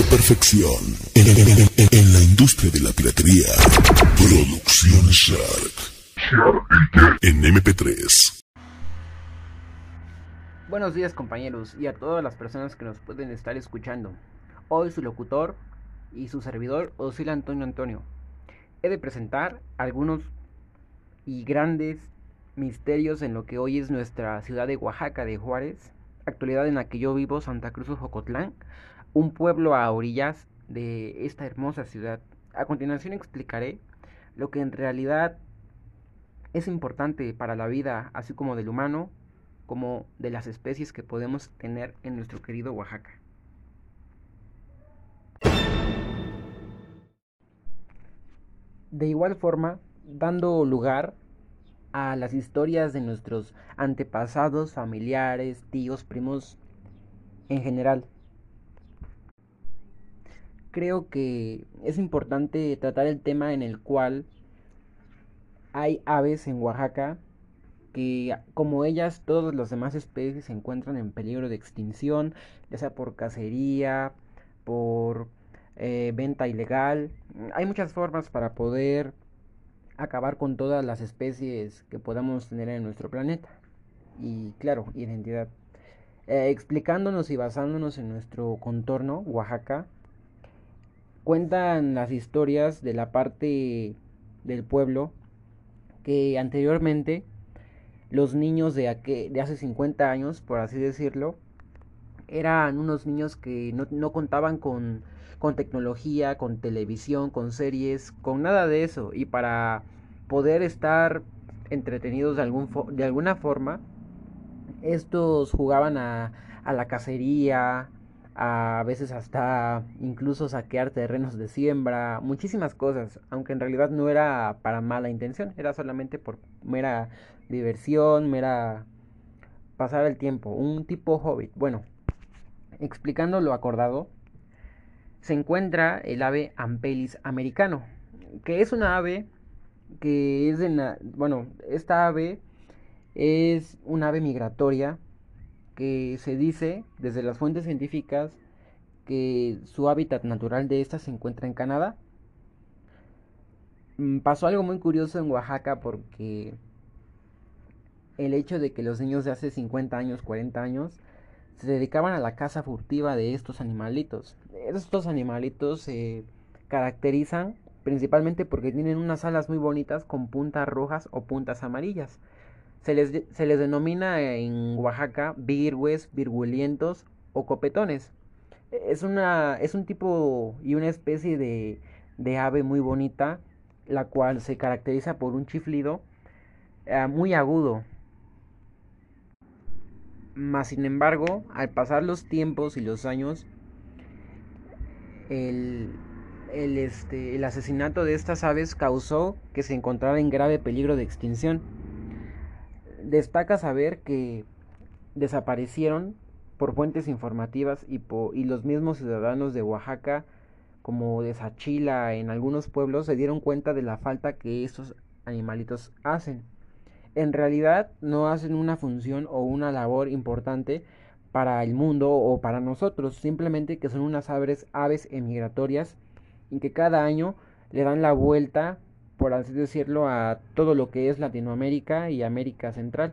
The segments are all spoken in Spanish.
de perfección en, la industria de la piratería. Producción Shark. En MP3. Buenos días compañeros y a todas las personas que nos pueden estar escuchando. Hoy su locutor y su servidor Osila Antonio Antonio. He de presentar algunos y grandes misterios en lo que hoy es nuestra ciudad de Oaxaca de Juárez, actualidad en la que yo vivo, Santa Cruz Jocotlán, un pueblo a orillas de esta hermosa ciudad. A continuación explicaré lo que en realidad es importante para la vida, así como del humano, como de las especies que podemos tener en nuestro querido Oaxaca. De igual forma, dando lugar a las historias de nuestros antepasados, familiares, tíos, primos en general. Creo que es importante tratar el tema en el cual hay aves en Oaxaca que como ellas todas las demás especies se encuentran en peligro de extinción, ya sea por cacería, por eh, venta ilegal. Hay muchas formas para poder acabar con todas las especies que podamos tener en nuestro planeta. Y claro, identidad. Eh, explicándonos y basándonos en nuestro contorno, Oaxaca, cuentan las historias de la parte del pueblo que anteriormente los niños de, de hace 50 años, por así decirlo, eran unos niños que no, no contaban con con tecnología, con televisión, con series, con nada de eso. Y para poder estar entretenidos de, algún de alguna forma, estos jugaban a, a la cacería, a veces hasta incluso saquear terrenos de siembra, muchísimas cosas, aunque en realidad no era para mala intención, era solamente por mera diversión, mera pasar el tiempo, un tipo hobbit. Bueno, explicando lo acordado, se encuentra el ave Ampelis americano, que es una ave que es de... Bueno, esta ave es una ave migratoria que se dice desde las fuentes científicas que su hábitat natural de esta se encuentra en Canadá. Mm, pasó algo muy curioso en Oaxaca porque el hecho de que los niños de hace 50 años, 40 años, se dedicaban a la caza furtiva de estos animalitos. Estos animalitos se caracterizan principalmente porque tienen unas alas muy bonitas con puntas rojas o puntas amarillas. Se les, se les denomina en Oaxaca virgües, virgulientos o copetones. Es, una, es un tipo y una especie de, de ave muy bonita, la cual se caracteriza por un chiflido eh, muy agudo, mas sin embargo, al pasar los tiempos y los años, el, el, este, el asesinato de estas aves causó que se encontrara en grave peligro de extinción. Destaca saber que desaparecieron por fuentes informativas y, los mismos ciudadanos de Oaxaca, como de Sachila, en algunos pueblos, se dieron cuenta de la falta que estos animalitos hacen. En realidad no hacen una función o una labor importante para el mundo o para nosotros, simplemente que son unas aves, aves emigratorias y que cada año le dan la vuelta, por así decirlo, a todo lo que es Latinoamérica y América Central.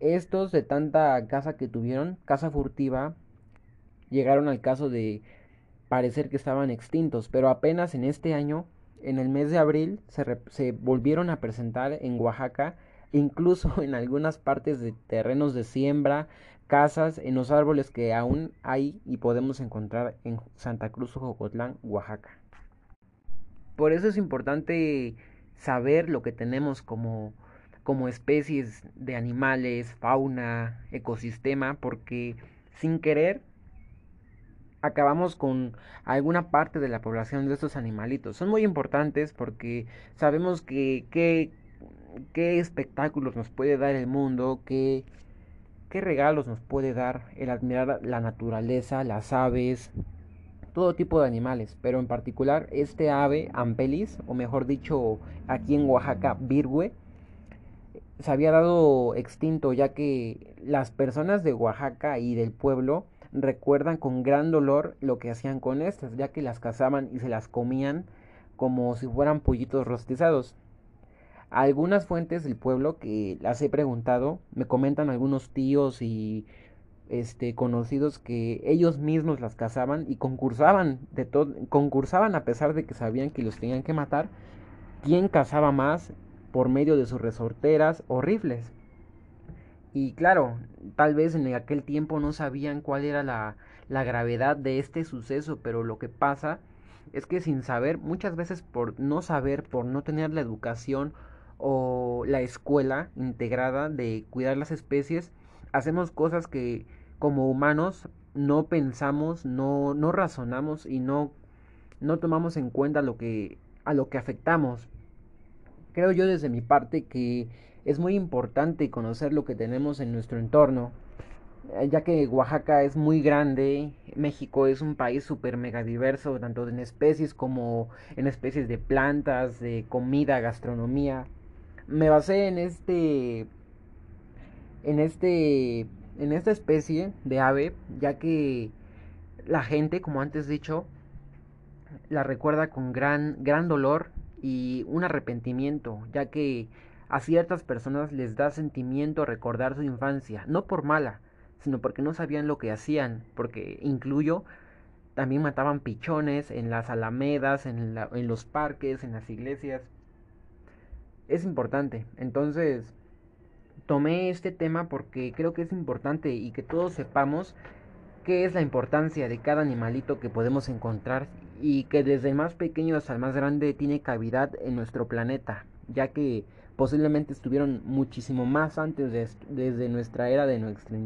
Estos de tanta caza que tuvieron, caza furtiva, llegaron al caso de parecer que estaban extintos, pero apenas en este año en el mes de abril se, se volvieron a presentar en Oaxaca, incluso en algunas partes de terrenos de siembra, casas, en los árboles que aún hay y podemos encontrar en Santa Cruz, Jocotlán, Oaxaca. Por eso es importante saber lo que tenemos como, como especies de animales, fauna, ecosistema, porque sin querer acabamos con alguna parte de la población de estos animalitos. Son muy importantes porque sabemos que qué espectáculos nos puede dar el mundo, qué, qué regalos nos puede dar el admirar la naturaleza, las aves, todo tipo de animales, pero en particular este ave ampelis, o mejor dicho, aquí en Oaxaca, virgüe, se había dado extinto ya que las personas de Oaxaca y del pueblo recuerdan con gran dolor lo que hacían con estas, ya que las cazaban y se las comían como si fueran pollitos rostizados. Algunas fuentes del pueblo que las he preguntado me comentan algunos tíos y este conocidos que ellos mismos las cazaban y concursaban de concursaban a pesar de que sabían que los tenían que matar quién cazaba más por medio de sus resorteras o rifles y claro tal vez en aquel tiempo no sabían cuál era la, la gravedad de este suceso pero lo que pasa es que sin saber muchas veces por no saber por no tener la educación o la escuela integrada de cuidar las especies hacemos cosas que como humanos no pensamos, no, no razonamos y no, no tomamos en cuenta lo que, a lo que afectamos. Creo yo desde mi parte que es muy importante conocer lo que tenemos en nuestro entorno, eh, ya que Oaxaca es muy grande, México es un país súper mega diverso, tanto en especies como en especies de plantas, de comida, gastronomía. Me basé en este en este en esta especie de ave, ya que la gente, como antes dicho, la recuerda con gran, gran dolor y un arrepentimiento, ya que a ciertas personas les da sentimiento recordar su infancia, no por mala, sino porque no sabían lo que hacían, porque incluyo, también mataban pichones en las alamedas, en, en los parques, en las iglesias. Es importante, entonces tomé este tema porque creo que es importante y que todos sepamos qué es la importancia de cada animalito que podemos encontrar y que desde el más pequeño hasta el más grande tiene cavidad en nuestro planeta, ya que posiblemente estuvieron muchísimo más antes de, desde nuestra era de nuestra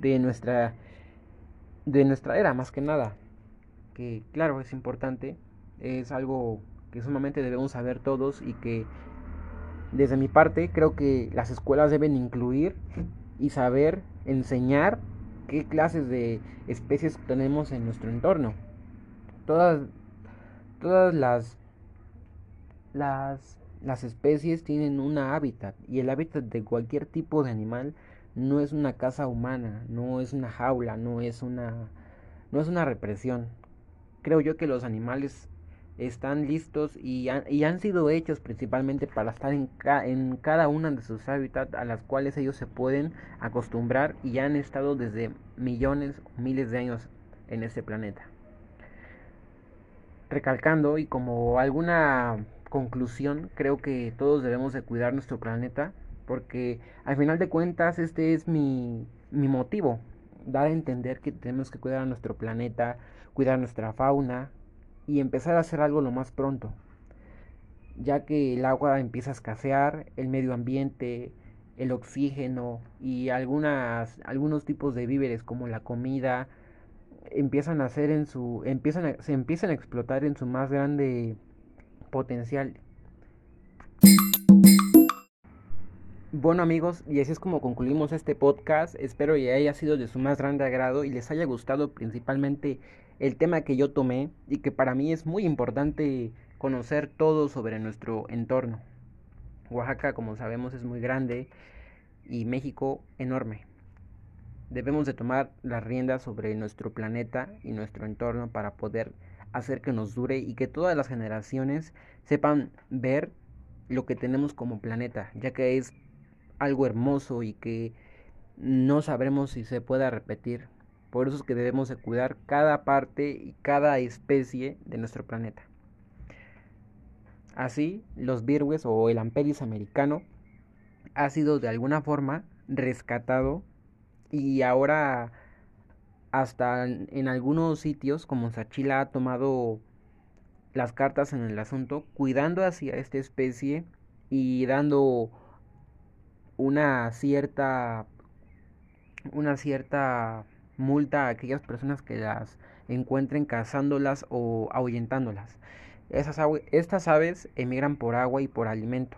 de nuestra de nuestra era más que nada que claro es importante es algo que sumamente debemos saber todos y que desde mi parte, creo que las escuelas deben incluir y saber enseñar qué clases de especies tenemos en nuestro entorno. Todas, todas las, las, las especies tienen un hábitat y el hábitat de cualquier tipo de animal no es una casa humana, no es una jaula, no es una, no es una represión. Creo yo que los animales están listos y han, y han sido hechos principalmente para estar en, en cada una de sus hábitats a las cuales ellos se pueden acostumbrar y han estado desde millones miles de años en este planeta. Recalcando y como alguna conclusión, creo que todos debemos de cuidar nuestro planeta porque al final de cuentas este es mi, mi motivo, dar a entender que tenemos que cuidar a nuestro planeta, cuidar nuestra fauna, y empezar a hacer algo lo más pronto, ya que el agua empieza a escasear, el medio ambiente, el oxígeno y algunas, algunos tipos de víveres como la comida empiezan a hacer en su empiezan se empiezan a explotar en su más grande potencial. Bueno amigos, y así es como concluimos este podcast. Espero que haya sido de su más grande agrado y les haya gustado principalmente el tema que yo tomé y que para mí es muy importante conocer todo sobre nuestro entorno. Oaxaca, como sabemos, es muy grande y México enorme. Debemos de tomar las riendas sobre nuestro planeta y nuestro entorno para poder hacer que nos dure y que todas las generaciones sepan ver lo que tenemos como planeta, ya que es algo hermoso y que no sabremos si se pueda repetir por eso es que debemos de cuidar cada parte y cada especie de nuestro planeta. Así, los virgues o el ampelis americano ha sido de alguna forma rescatado y ahora hasta en algunos sitios como Sachila ha tomado las cartas en el asunto, cuidando hacia esta especie y dando una cierta una cierta multa a aquellas personas que las encuentren cazándolas o ahuyentándolas. Esas estas aves emigran por agua y por alimento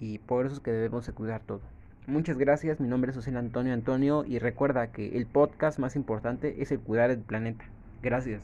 y por eso es que debemos de cuidar todo. Muchas gracias, mi nombre es José Antonio Antonio y recuerda que el podcast más importante es el cuidar el planeta. Gracias.